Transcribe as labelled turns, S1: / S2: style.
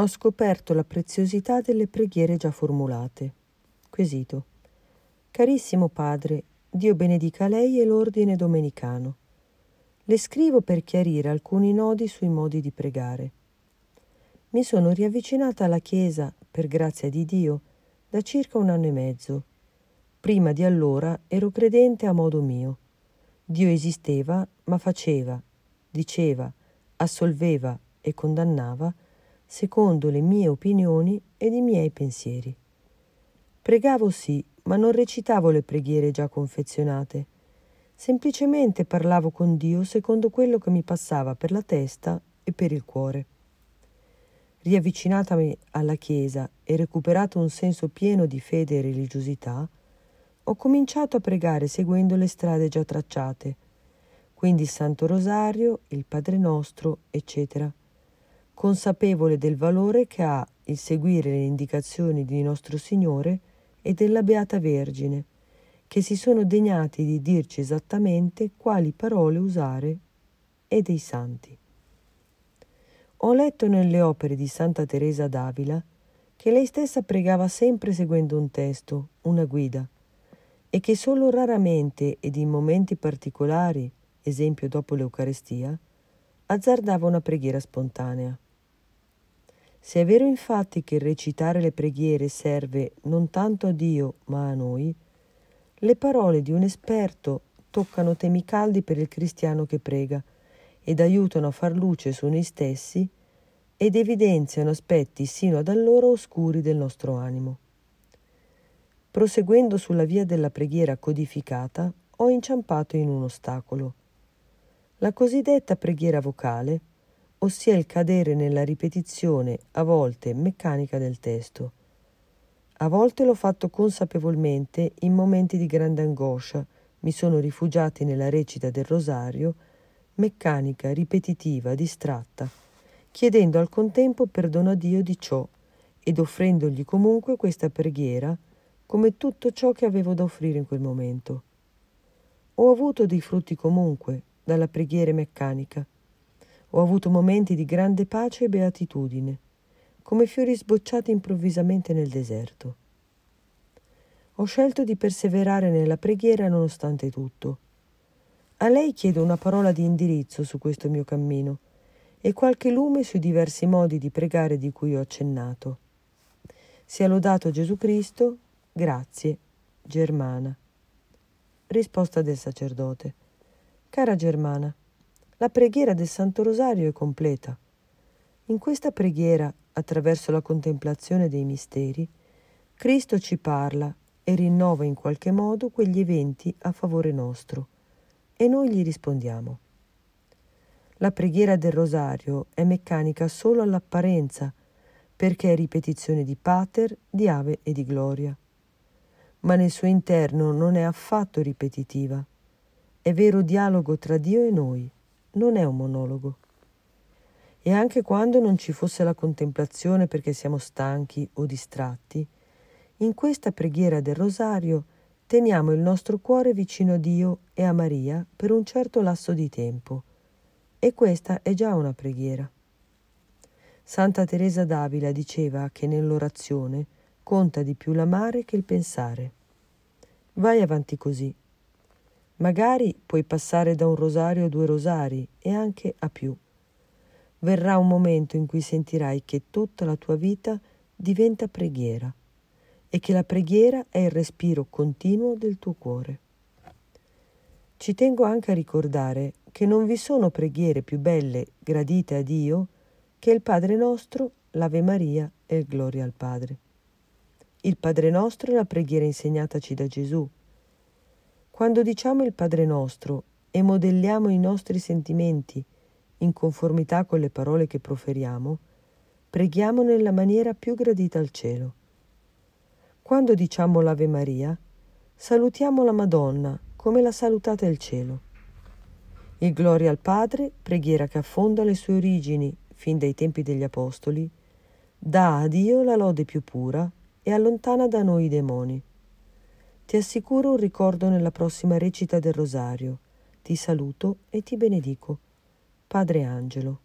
S1: ho scoperto la preziosità delle preghiere già formulate. Quesito. Carissimo padre, Dio benedica lei e l'ordine domenicano. Le scrivo per chiarire alcuni nodi sui modi di pregare. Mi sono riavvicinata alla Chiesa, per grazia di Dio, da circa un anno e mezzo. Prima di allora ero credente a modo mio. Dio esisteva, ma faceva, diceva, assolveva e condannava secondo le mie opinioni ed i miei pensieri. Pregavo sì, ma non recitavo le preghiere già confezionate. Semplicemente parlavo con Dio secondo quello che mi passava per la testa e per il cuore. Riavvicinatami alla Chiesa e recuperato un senso pieno di fede e religiosità, ho cominciato a pregare seguendo le strade già tracciate, quindi il Santo Rosario, il Padre Nostro, eccetera, consapevole del valore che ha il seguire le indicazioni di nostro Signore e della Beata Vergine, che si sono degnati di dirci esattamente quali parole usare e dei santi. Ho letto nelle opere di Santa Teresa d'Avila che lei stessa pregava sempre seguendo un testo, una guida, e che solo raramente ed in momenti particolari, esempio dopo l'Eucarestia, azzardava una preghiera spontanea. Se è vero infatti che recitare le preghiere serve non tanto a Dio ma a noi, le parole di un esperto toccano temi caldi per il cristiano che prega ed aiutano a far luce su noi stessi ed evidenziano aspetti sino ad allora oscuri del nostro animo. Proseguendo sulla via della preghiera codificata, ho inciampato in un ostacolo. La cosiddetta preghiera vocale, ossia il cadere nella ripetizione, a volte meccanica del testo. A volte l'ho fatto consapevolmente in momenti di grande angoscia, mi sono rifugiati nella recita del rosario, meccanica, ripetitiva, distratta, chiedendo al contempo perdono a Dio di ciò ed offrendogli comunque questa preghiera come tutto ciò che avevo da offrire in quel momento. Ho avuto dei frutti comunque dalla preghiera meccanica. Ho avuto momenti di grande pace e beatitudine, come fiori sbocciati improvvisamente nel deserto. Ho scelto di perseverare nella preghiera nonostante tutto. A lei chiedo una parola di indirizzo su questo mio cammino e qualche lume sui diversi modi di pregare di cui ho accennato. Sia lodato Gesù Cristo, grazie, Germana. Risposta del sacerdote. Cara Germana, la preghiera del Santo Rosario è completa. In questa preghiera, attraverso la contemplazione dei misteri, Cristo ci parla e rinnova in qualche modo quegli eventi a favore nostro e noi gli rispondiamo. La preghiera del rosario è meccanica solo all'apparenza, perché è ripetizione di pater, di ave e di gloria. Ma nel suo interno non è affatto ripetitiva. È vero dialogo tra Dio e noi, non è un monologo. E anche quando non ci fosse la contemplazione perché siamo stanchi o distratti, in questa preghiera del rosario teniamo il nostro cuore vicino a Dio e a Maria per un certo lasso di tempo. E questa è già una preghiera. Santa Teresa d'Avila diceva che nell'orazione conta di più l'amare che il pensare. Vai avanti così. Magari puoi passare da un rosario a due rosari e anche a più. Verrà un momento in cui sentirai che tutta la tua vita diventa preghiera e che la preghiera è il respiro continuo del tuo cuore. Ci tengo anche a ricordare che non vi sono preghiere più belle, gradite a Dio, che il Padre nostro, l'Ave Maria e il Gloria al Padre. Il Padre nostro è la preghiera insegnataci da Gesù. Quando diciamo il Padre nostro e modelliamo i nostri sentimenti in conformità con le parole che proferiamo, preghiamo nella maniera più gradita al cielo. Quando diciamo l'Ave Maria, salutiamo la Madonna come la salutate il cielo. Il Gloria al Padre, preghiera che affonda le sue origini fin dai tempi degli Apostoli, dà a Dio la lode più pura e allontana da noi i demoni. Ti assicuro un ricordo nella prossima recita del Rosario. Ti saluto e ti benedico. Padre Angelo.